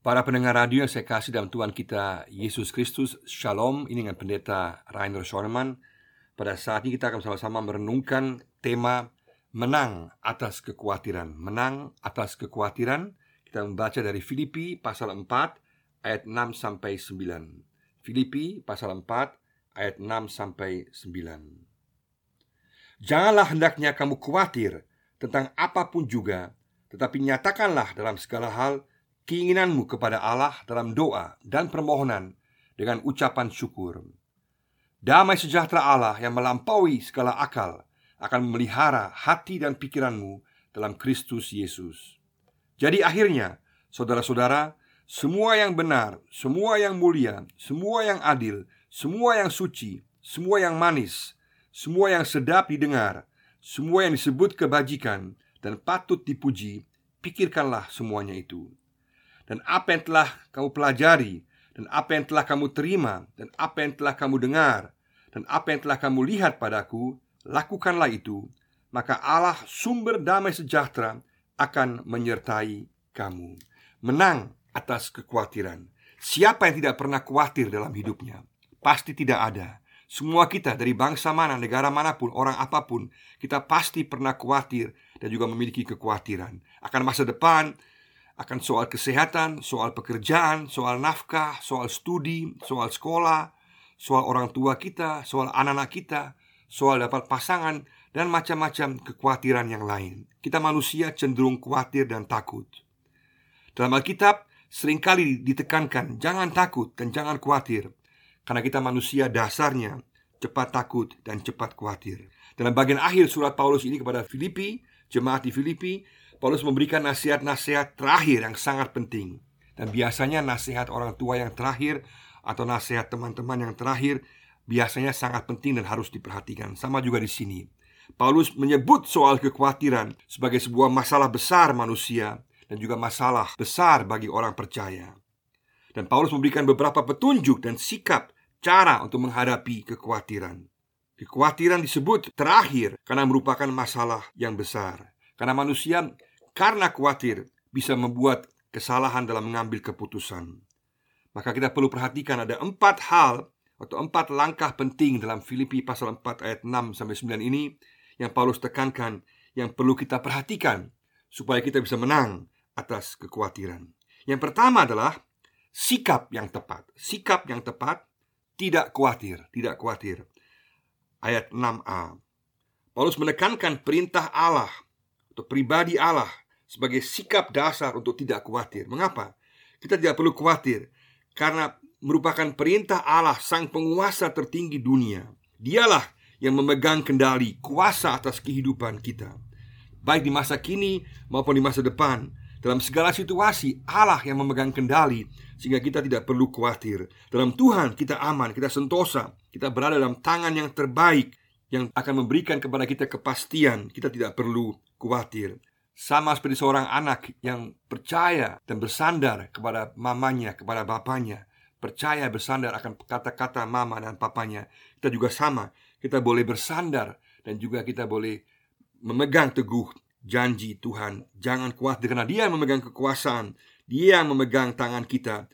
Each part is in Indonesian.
Para pendengar radio yang saya kasih dalam Tuhan kita Yesus Kristus Shalom. Ini dengan pendeta Rainer Schoenemann. Pada saat ini kita akan sama-sama merenungkan tema Menang atas kekhawatiran. Menang atas kekhawatiran. Kita membaca dari Filipi pasal 4 ayat 6 sampai 9 Filipi pasal 4 ayat 6 sampai 9 Janganlah hendaknya kamu khawatir tentang apa pun juga Tetapi nyatakanlah dalam segala hal keinginanmu kepada Allah dalam doa dan permohonan dengan ucapan syukur. Damai sejahtera Allah yang melampaui segala akal akan memelihara hati dan pikiranmu dalam Kristus Yesus. Jadi akhirnya, saudara-saudara, semua yang benar, semua yang mulia, semua yang adil, semua yang suci, semua yang manis, semua yang sedap didengar, semua yang disebut kebajikan dan patut dipuji, pikirkanlah semuanya itu dan apa yang telah kamu pelajari, dan apa yang telah kamu terima, dan apa yang telah kamu dengar, dan apa yang telah kamu lihat padaku, lakukanlah itu, maka Allah sumber damai sejahtera akan menyertai kamu. Menang atas kekhawatiran. Siapa yang tidak pernah khawatir dalam hidupnya? Pasti tidak ada. Semua kita dari bangsa mana, negara mana pun, orang apa pun, kita pasti pernah khawatir dan juga memiliki kekhawatiran akan masa depan, akan soal kesehatan, soal pekerjaan, soal nafkah, soal studi, soal sekolah, soal orang tua kita, soal anak-anak kita, soal dapat pasangan, dan macam-macam kekhawatiran yang lain. Kita manusia cenderung khawatir dan takut. Dalam Alkitab, sering kali ditekankan jangan takut dan jangan khawatir, karena kita manusia dasarnya cepat takut dan cepat khawatir. Dalam bagian akhir surat Paulus ini kepada Filipi, jemaat di Filipi, Paulus memberikan nasihat-nasihat terakhir yang sangat penting. Dan biasanya nasihat orang tua yang terakhir Atau nasihat teman-teman yang terakhir Biasanya sangat penting dan harus diperhatikan. Sama juga di sini. Paulus menyebut soal kekhawatiran sebagai sebuah masalah besar manusia Dan juga masalah besar bagi orang percaya. Dan Paulus memberikan beberapa petunjuk dan sikap Cara untuk menghadapi kekhawatiran. Kekhawatiran disebut terakhir karena merupakan masalah yang besar. Karena manusia karena khawatir bisa membuat kesalahan dalam mengambil keputusan. Maka kita perlu perhatikan ada empat hal atau empat langkah penting dalam Filipi pasal 4 ayat 6 sampai 9 ini yang Paulus tekankan yang perlu kita perhatikan supaya kita bisa menang atas kekhawatiran. Yang pertama adalah sikap yang tepat. Sikap yang tepat tidak khawatir, tidak khawatir. Ayat 6a. Paulus menekankan perintah Allah atau pribadi Allah sebagai sikap dasar untuk tidak khawatir. Mengapa? Kita tidak perlu khawatir karena merupakan perintah Allah sang penguasa tertinggi dunia. Dialah yang memegang kendali kuasa atas kehidupan kita. Baik di masa kini maupun di masa depan. Dalam segala situasi Allah yang memegang kendali Sehingga kita tidak perlu khawatir Dalam Tuhan kita aman, kita sentosa Kita berada dalam tangan yang terbaik Yang akan memberikan kepada kita kepastian Kita tidak perlu khawatir. Sama seperti seorang anak yang percaya dan bersandar kepada mamanya, kepada bapaknya Percaya bersandar akan kata-kata mama dan papanya Kita juga sama. Kita boleh bersandar Dan juga kita boleh memegang teguh janji Tuhan. Jangan khawatir karena dia yang memegang kekuasaan Dia yang memegang tangan kita.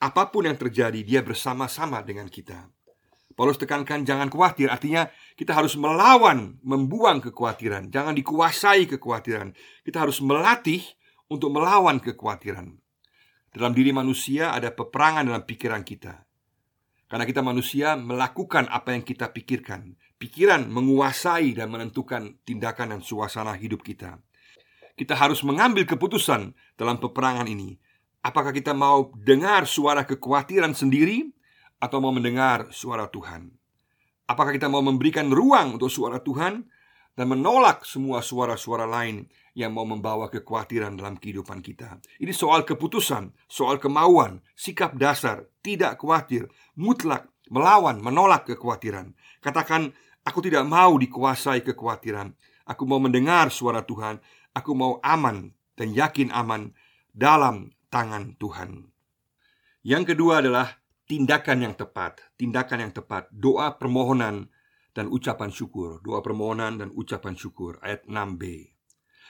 Apa pun yang terjadi dia bersama-sama dengan kita. Paulus tekankan jangan khawatir Artinya kita harus melawan, membuang kekhawatiran. Jangan dikuasai kekhawatiran. Kita harus melatih untuk melawan kekhawatiran. Dalam diri manusia ada peperangan dalam pikiran kita. Karena kita manusia melakukan apa yang kita pikirkan. Pikiran menguasai dan menentukan tindakan dan suasana hidup kita. Kita harus mengambil keputusan dalam peperangan ini. Apakah kita mau dengar suara kekhawatiran sendiri atau mau mendengar suara Tuhan? Apakah kita mau memberikan ruang untuk suara Tuhan dan menolak semua suara-suara lain yang mau membawa kekhawatiran dalam kehidupan kita? Ini soal keputusan, soal kemauan, sikap dasar, tidak khawatir, mutlak, melawan, menolak kekhawatiran. Katakan, aku tidak mau dikuasai kekhawatiran. Aku mau mendengar suara Tuhan. Aku mau aman dan yakin aman dalam tangan Tuhan. Yang kedua adalah tindakan yang tepat, tindakan yang tepat, doa permohonan dan ucapan syukur, doa permohonan dan ucapan syukur ayat 6b.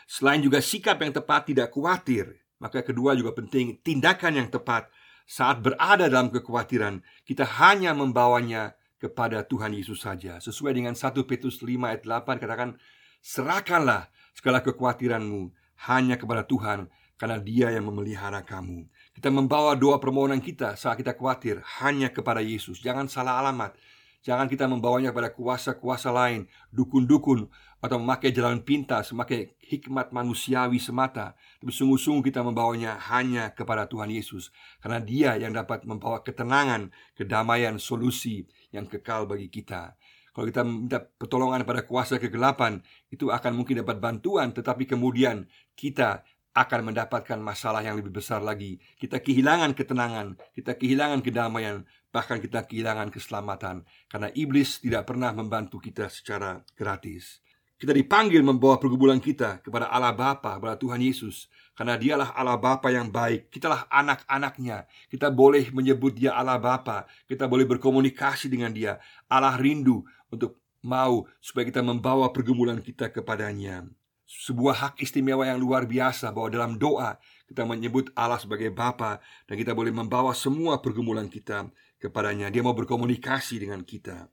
Selain juga sikap yang tepat tidak khawatir, Maka kedua juga penting Tindakan yang tepat saat berada dalam kekhawatiran Kita hanya membawanya kepada Tuhan Yesus saja Sesuai dengan 1 Petrus 5 ayat 8 katakan Serahkanlah segala kekhawatiranmu hanya kepada Tuhan Karena dia yang memelihara kamu Kita membawa doa permohonan kita saat kita khawatir Hanya kepada Yesus Jangan salah alamat Jangan kita membawanya kepada kuasa-kuasa lain, dukun-dukun, atau memakai jalan pintas, memakai hikmat manusiawi semata. Tapi sungguh-sungguh kita membawanya hanya kepada Tuhan Yesus. Karena dia yang dapat membawa ketenangan, kedamaian, solusi yang kekal bagi kita. Kalau kita minta pertolongan pada kuasa kegelapan, itu akan mungkin dapat bantuan, tetapi kemudian kita akan mendapatkan masalah yang lebih besar lagi. Kita kehilangan ketenangan, kita kehilangan kedamaian, bahkan kita kehilangan keselamatan. Karena iblis tidak pernah membantu kita secara gratis. Kita dipanggil membawa pergumulan kita kepada Allah Bapa, kepada Tuhan Yesus. Karena dialah Allah Bapa yang baik. Kitalah anak-anaknya. Kita boleh menyebut dia Allah Bapa. Kita boleh berkomunikasi dengan dia. Allah rindu untuk mau supaya kita membawa pergumulan kita kepadanya sebuah hak istimewa yang luar biasa bahwa dalam doa kita menyebut Allah sebagai Bapa dan kita boleh membawa semua pergumulan kita kepadanya. Dia mau berkomunikasi dengan kita.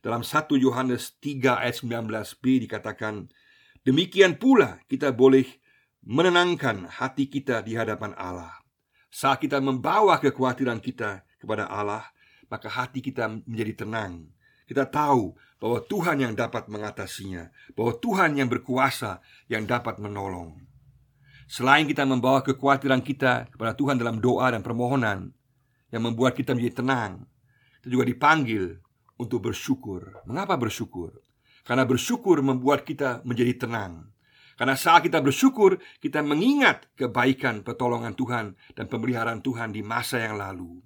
Dalam 1 Yohanes 3 ayat 19b dikatakan, Demikian pula kita boleh menenangkan hati kita di hadapan Allah. Saat kita membawa kekhawatiran kita kepada Allah, maka hati kita menjadi tenang. Kita tahu bahwa Tuhan yang dapat mengatasinya, bahwa Tuhan yang berkuasa yang dapat menolong. Selain kita membawa kekhawatiran kita kepada Tuhan dalam doa dan permohonan yang membuat kita menjadi tenang, kita juga dipanggil untuk bersyukur. Mengapa bersyukur? Karena bersyukur membuat kita menjadi tenang. Karena saat kita bersyukur, kita mengingat kebaikan pertolongan Tuhan dan pemeliharaan Tuhan di masa yang lalu.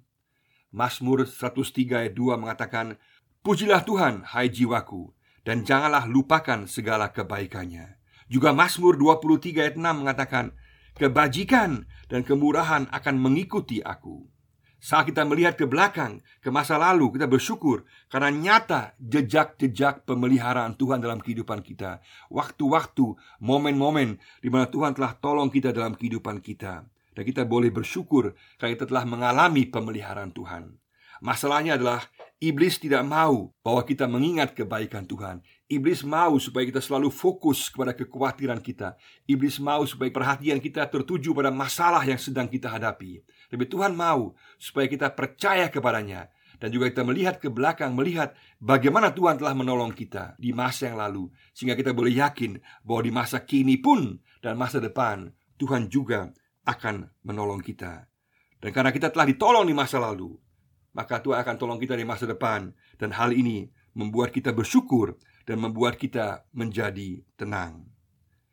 Mazmur 103 ayat 2 mengatakan, Pujilah Tuhan, hai jiwaku, dan janganlah lupakan segala kebaikannya. Juga Mazmur 23 ayat 6 mengatakan, Kebajikan dan kemurahan akan mengikuti aku. Saat kita melihat ke belakang, ke masa lalu, kita bersyukur karena nyata jejak-jejak pemeliharaan Tuhan dalam kehidupan kita. Waktu-waktu, momen-momen di mana Tuhan telah tolong kita dalam kehidupan kita. Dan kita boleh bersyukur karena kita telah mengalami pemeliharaan Tuhan. Masalahnya adalah iblis tidak mau bahwa kita mengingat kebaikan Tuhan. Iblis mau supaya kita selalu fokus kepada kekhawatiran kita. Iblis mau supaya perhatian kita tertuju pada masalah yang sedang kita hadapi. Tapi Tuhan mau supaya kita percaya kepadanya dan juga kita melihat ke belakang, melihat bagaimana Tuhan telah menolong kita di masa yang lalu, sehingga kita boleh yakin bahwa di masa kini pun dan masa depan Tuhan juga akan menolong kita. Dan karena kita telah ditolong di masa lalu, maka Tuhan akan tolong kita di masa depan. Dan hal ini membuat kita bersyukur dan membuat kita menjadi tenang.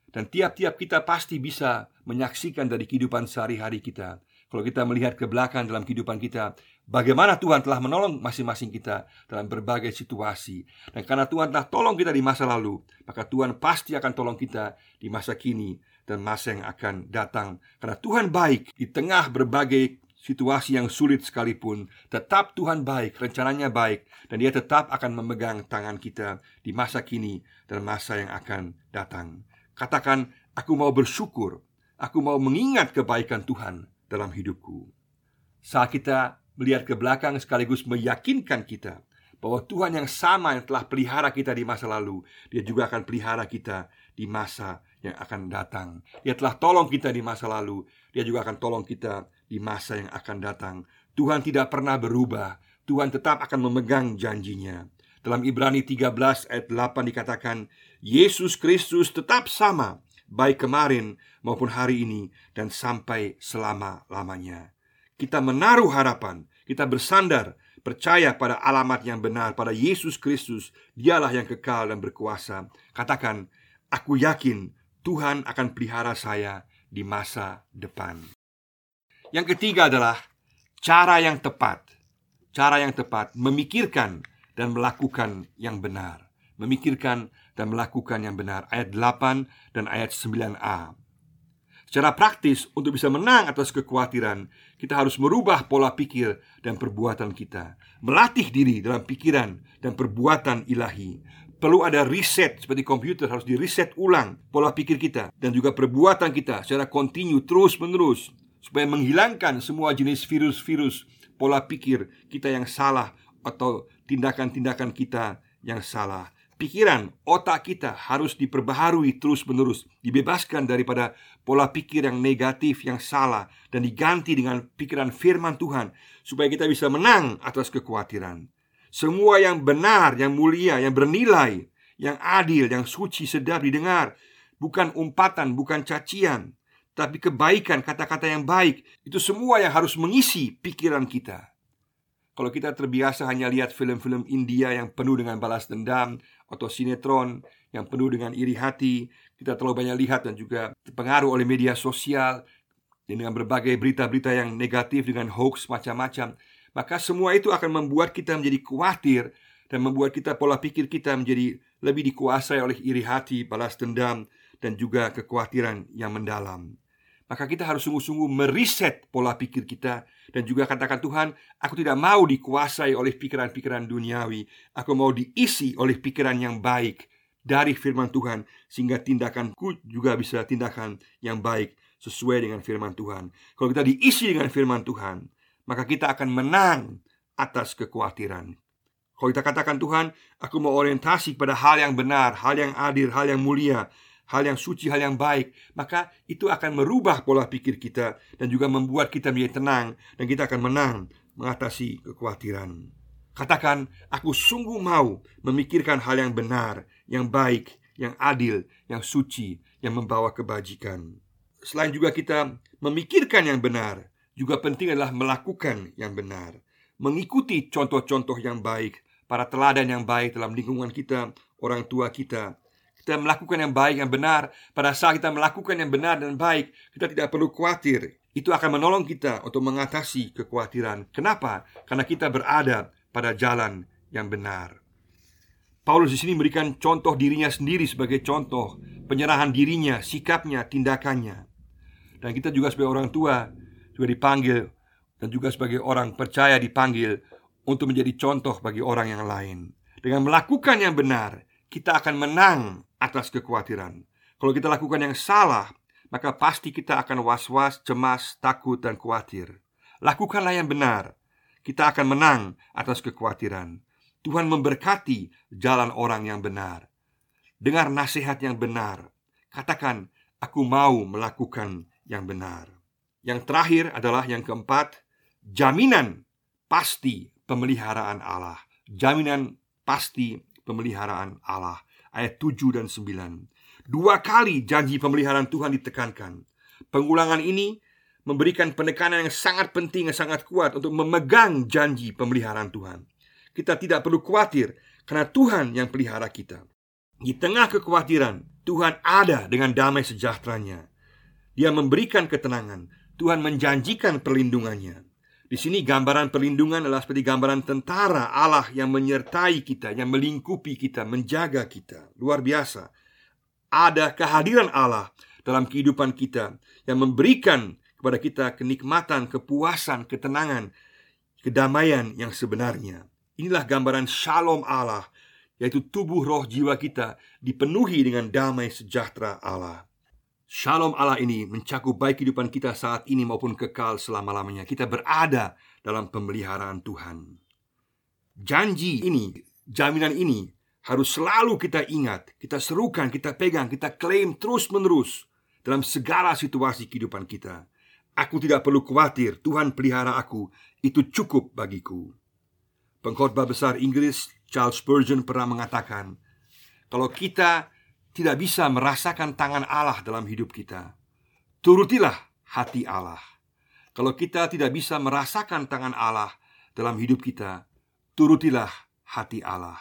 Dan tiap-tiap kita pasti bisa menyaksikan dari kehidupan sehari-hari kita. Kalau kita melihat ke belakang dalam kehidupan kita Bagaimana Tuhan telah menolong masing-masing kita dalam berbagai situasi. Dan karena Tuhan telah tolong kita di masa lalu Maka Tuhan pasti akan tolong kita di masa kini dan masa yang akan datang. Karena Tuhan baik di tengah berbagai situasi yang sulit sekalipun, tetap Tuhan baik, rencananya baik, dan Dia tetap akan memegang tangan kita di masa kini dan masa yang akan datang. Katakan, "Aku mau bersyukur, aku mau mengingat kebaikan Tuhan dalam hidupku." Saat kita melihat ke belakang sekaligus meyakinkan kita bahwa Tuhan yang sama yang telah pelihara kita di masa lalu, Dia juga akan pelihara kita di masa yang akan datang. Dia telah tolong kita di masa lalu, Dia juga akan tolong kita di masa yang akan datang. Tuhan tidak pernah berubah. Tuhan tetap akan memegang janjinya. Dalam Ibrani 13 ayat 8 dikatakan, Yesus Kristus tetap sama baik kemarin maupun hari ini dan sampai selama-lamanya. Kita menaruh harapan, kita bersandar, percaya pada alamat yang benar, pada Yesus Kristus, dialah yang kekal dan berkuasa. Katakan, aku yakin Tuhan akan pelihara saya di masa depan. Yang ketiga adalah cara yang tepat. Cara yang tepat memikirkan dan melakukan yang benar. Memikirkan dan melakukan yang benar. Ayat 8 dan ayat 9a. Secara praktis, untuk bisa menang atas kekhawatiran, kita harus merubah pola pikir dan perbuatan kita, melatih diri dalam pikiran dan perbuatan ilahi. Perlu ada riset seperti komputer harus di reset ulang pola pikir kita dan juga perbuatan kita secara kontinu terus menerus supaya menghilangkan semua jenis virus-virus pola pikir kita yang salah atau tindakan-tindakan kita yang salah. Pikiran, otak kita harus diperbaharui terus-menerus, dibebaskan daripada pola pikir yang negatif, yang salah, dan diganti dengan pikiran firman Tuhan, supaya kita bisa menang atas kekhawatiran. Semua yang benar, yang mulia, yang bernilai, yang adil, yang suci, sedap didengar, bukan umpatan, bukan cacian, tapi kebaikan, kata-kata yang baik, itu semua yang harus mengisi pikiran kita. Kalau kita terbiasa hanya lihat film-film India yang penuh dengan balas dendam atau sinetron yang penuh dengan iri hati, kita terlalu banyak lihat dan juga terpengaruh oleh media sosial dengan berbagai berita-berita yang negatif dengan hoax macam-macam. Maka semua itu akan membuat kita menjadi khawatir dan membuat kita pola pikir kita menjadi lebih dikuasai oleh iri hati, balas dendam, dan juga kekhawatiran yang mendalam. Maka kita harus sungguh-sungguh meriset pola pikir kita dan juga katakan Tuhan, aku tidak mau dikuasai oleh pikiran-pikiran duniawi. Aku mau diisi oleh pikiran yang baik dari firman Tuhan sehingga tindakanku juga bisa tindakan yang baik sesuai dengan firman Tuhan. Kalau kita diisi dengan firman Tuhan, maka kita akan menang atas kekhawatiran. Kalau kita katakan Tuhan, aku mau orientasi pada hal yang benar, hal yang adil, hal yang mulia, hal yang suci, hal yang baik, maka itu akan merubah pola pikir kita dan juga membuat kita menjadi tenang dan kita akan menang mengatasi kekhawatiran. Katakan, aku sungguh mau memikirkan hal yang benar, yang baik, yang adil, yang suci, yang membawa kebajikan. Selain juga kita memikirkan yang benar, juga penting adalah melakukan yang benar, mengikuti contoh-contoh yang baik, para teladan yang baik dalam lingkungan kita, orang tua kita. Kita melakukan yang baik, yang benar. Pada saat kita melakukan yang benar dan baik, kita tidak perlu khawatir. Itu akan menolong kita untuk mengatasi kekhawatiran. Kenapa? Karena kita berada pada jalan yang benar. Paulus di sini memberikan contoh dirinya sendiri sebagai contoh penyerahan dirinya, sikapnya, tindakannya. Dan kita juga sebagai orang tua juga dipanggil dan juga sebagai orang percaya dipanggil untuk menjadi contoh bagi orang yang lain. Dengan melakukan yang benar, kita akan menang atas kekhawatiran. Kalau kita lakukan yang salah, maka pasti kita akan was-was, cemas, takut, dan khawatir. Lakukanlah yang benar, kita akan menang atas kekhawatiran. Tuhan memberkati jalan orang yang benar. Dengar nasihat yang benar. Katakan, "Aku mau melakukan yang benar." Yang terakhir adalah yang keempat, jaminan pasti pemeliharaan Allah. Jaminan pasti pemeliharaan Allah. Ayat 7 dan 9. Dua kali janji pemeliharaan Tuhan ditekankan. Pengulangan ini memberikan penekanan yang sangat penting, yang sangat kuat untuk memegang janji pemeliharaan Tuhan. Kita tidak perlu khawatir karena Tuhan yang pelihara kita. Di tengah kekhawatiran, Tuhan ada dengan damai sejahteranya. Dia memberikan ketenangan, Tuhan menjanjikan perlindungannya. Di sini gambaran perlindungan adalah seperti gambaran tentara Allah yang menyertai kita, yang melingkupi kita, menjaga kita. Luar biasa. Ada kehadiran Allah dalam kehidupan kita yang memberikan kepada kita kenikmatan, kepuasan, ketenangan, kedamaian yang sebenarnya. Inilah gambaran shalom Allah, yaitu tubuh roh jiwa kita dipenuhi dengan damai sejahtera Allah. Shalom Allah ini mencakup baik kehidupan kita saat ini maupun kekal selama-lamanya. Kita berada dalam pemeliharaan Tuhan. Janji ini, jaminan ini harus selalu kita ingat, kita serukan, kita pegang, kita klaim terus-menerus dalam segala situasi kehidupan kita. Aku tidak perlu khawatir, Tuhan pelihara aku, itu cukup bagiku. Pengkhotbah besar Inggris Charles Spurgeon pernah mengatakan, kalau kita tidak bisa merasakan tangan Allah dalam hidup kita, turutilah hati Allah. Kalau kita tidak bisa merasakan tangan Allah dalam hidup kita, turutilah hati Allah.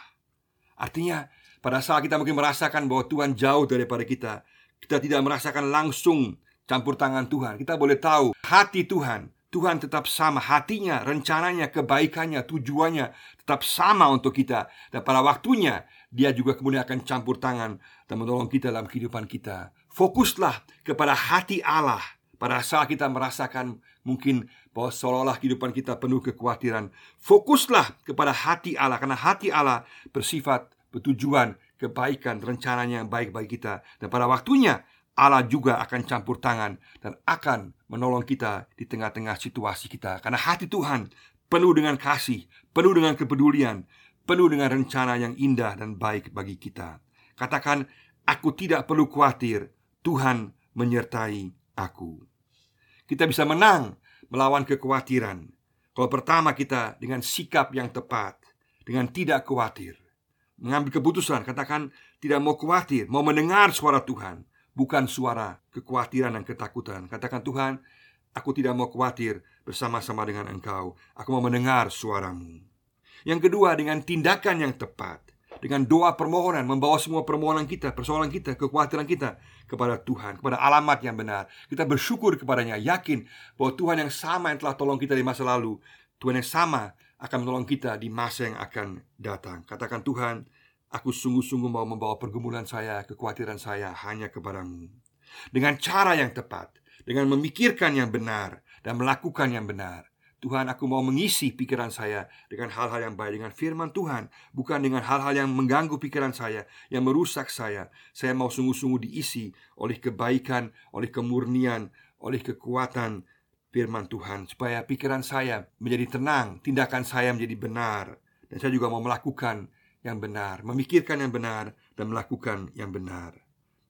Artinya, pada saat kita mungkin merasakan bahwa Tuhan jauh daripada kita, kita tidak merasakan langsung campur tangan Tuhan. Kita boleh tahu hati Tuhan Tuhan tetap sama hatinya, rencananya, kebaikannya, tujuannya tetap sama untuk kita dan pada waktunya dia juga kemudian akan campur tangan dan menolong kita dalam kehidupan kita. Fokuslah kepada hati Allah pada saat kita merasakan mungkin bahwa seolah-olah kehidupan kita penuh kekhawatiran. Fokuslah kepada hati Allah karena hati Allah bersifat bertujuan kebaikan, rencananya yang baik bagi kita Dan pada waktunya Allah juga akan campur tangan dan akan menolong kita di tengah-tengah situasi kita Karena hati Tuhan penuh dengan kasih, penuh dengan kepedulian, penuh dengan rencana yang indah dan baik bagi kita Katakan, aku tidak perlu khawatir, Tuhan menyertai aku Kita bisa menang melawan kekhawatiran Kalau pertama kita dengan sikap yang tepat Dengan tidak khawatir mengambil keputusan, katakan tidak mau khawatir, mau mendengar suara Tuhan, bukan suara kekhawatiran dan ketakutan. Katakan Tuhan, aku tidak mau khawatir bersama-sama dengan Engkau. Aku mau mendengar suaramu. Yang kedua, dengan tindakan yang tepat, dengan doa permohonan, membawa semua permohonan kita, persoalan kita, kekhawatiran kita kepada Tuhan, kepada alamat yang benar. Kita bersyukur kepadanya, yakin bahwa Tuhan yang sama yang telah tolong kita di masa lalu, Tuhan yang sama akan menolong kita di masa yang akan datang. Katakan Tuhan, aku sungguh-sungguh mau membawa pergumulan saya, kekhawatiran saya hanya kepadamu. Dengan cara yang tepat, dengan memikirkan yang benar dan melakukan yang benar. Tuhan, aku mau mengisi pikiran saya dengan hal-hal yang baik, dengan firman Tuhan, bukan dengan hal-hal yang mengganggu pikiran saya, yang merusak saya. Saya mau sungguh-sungguh diisi oleh kebaikan, oleh kemurnian, oleh kekuatan, firman Tuhan supaya pikiran saya menjadi tenang, tindakan saya menjadi benar dan saya juga mau melakukan yang benar, memikirkan yang benar dan melakukan yang benar.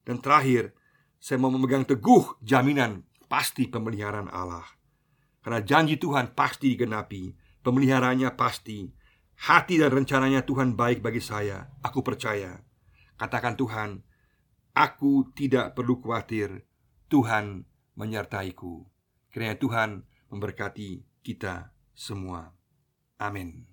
Dan terakhir, saya mau memegang teguh jaminan pasti pemeliharaan Allah. Karena janji Tuhan pasti digenapi, pemeliharanya pasti. Hati dan rencananya Tuhan baik bagi saya. Aku percaya. Katakan Tuhan, aku tidak perlu khawatir. Tuhan menyertaiku. Kiranya Tuhan memberkati kita semua. Amin.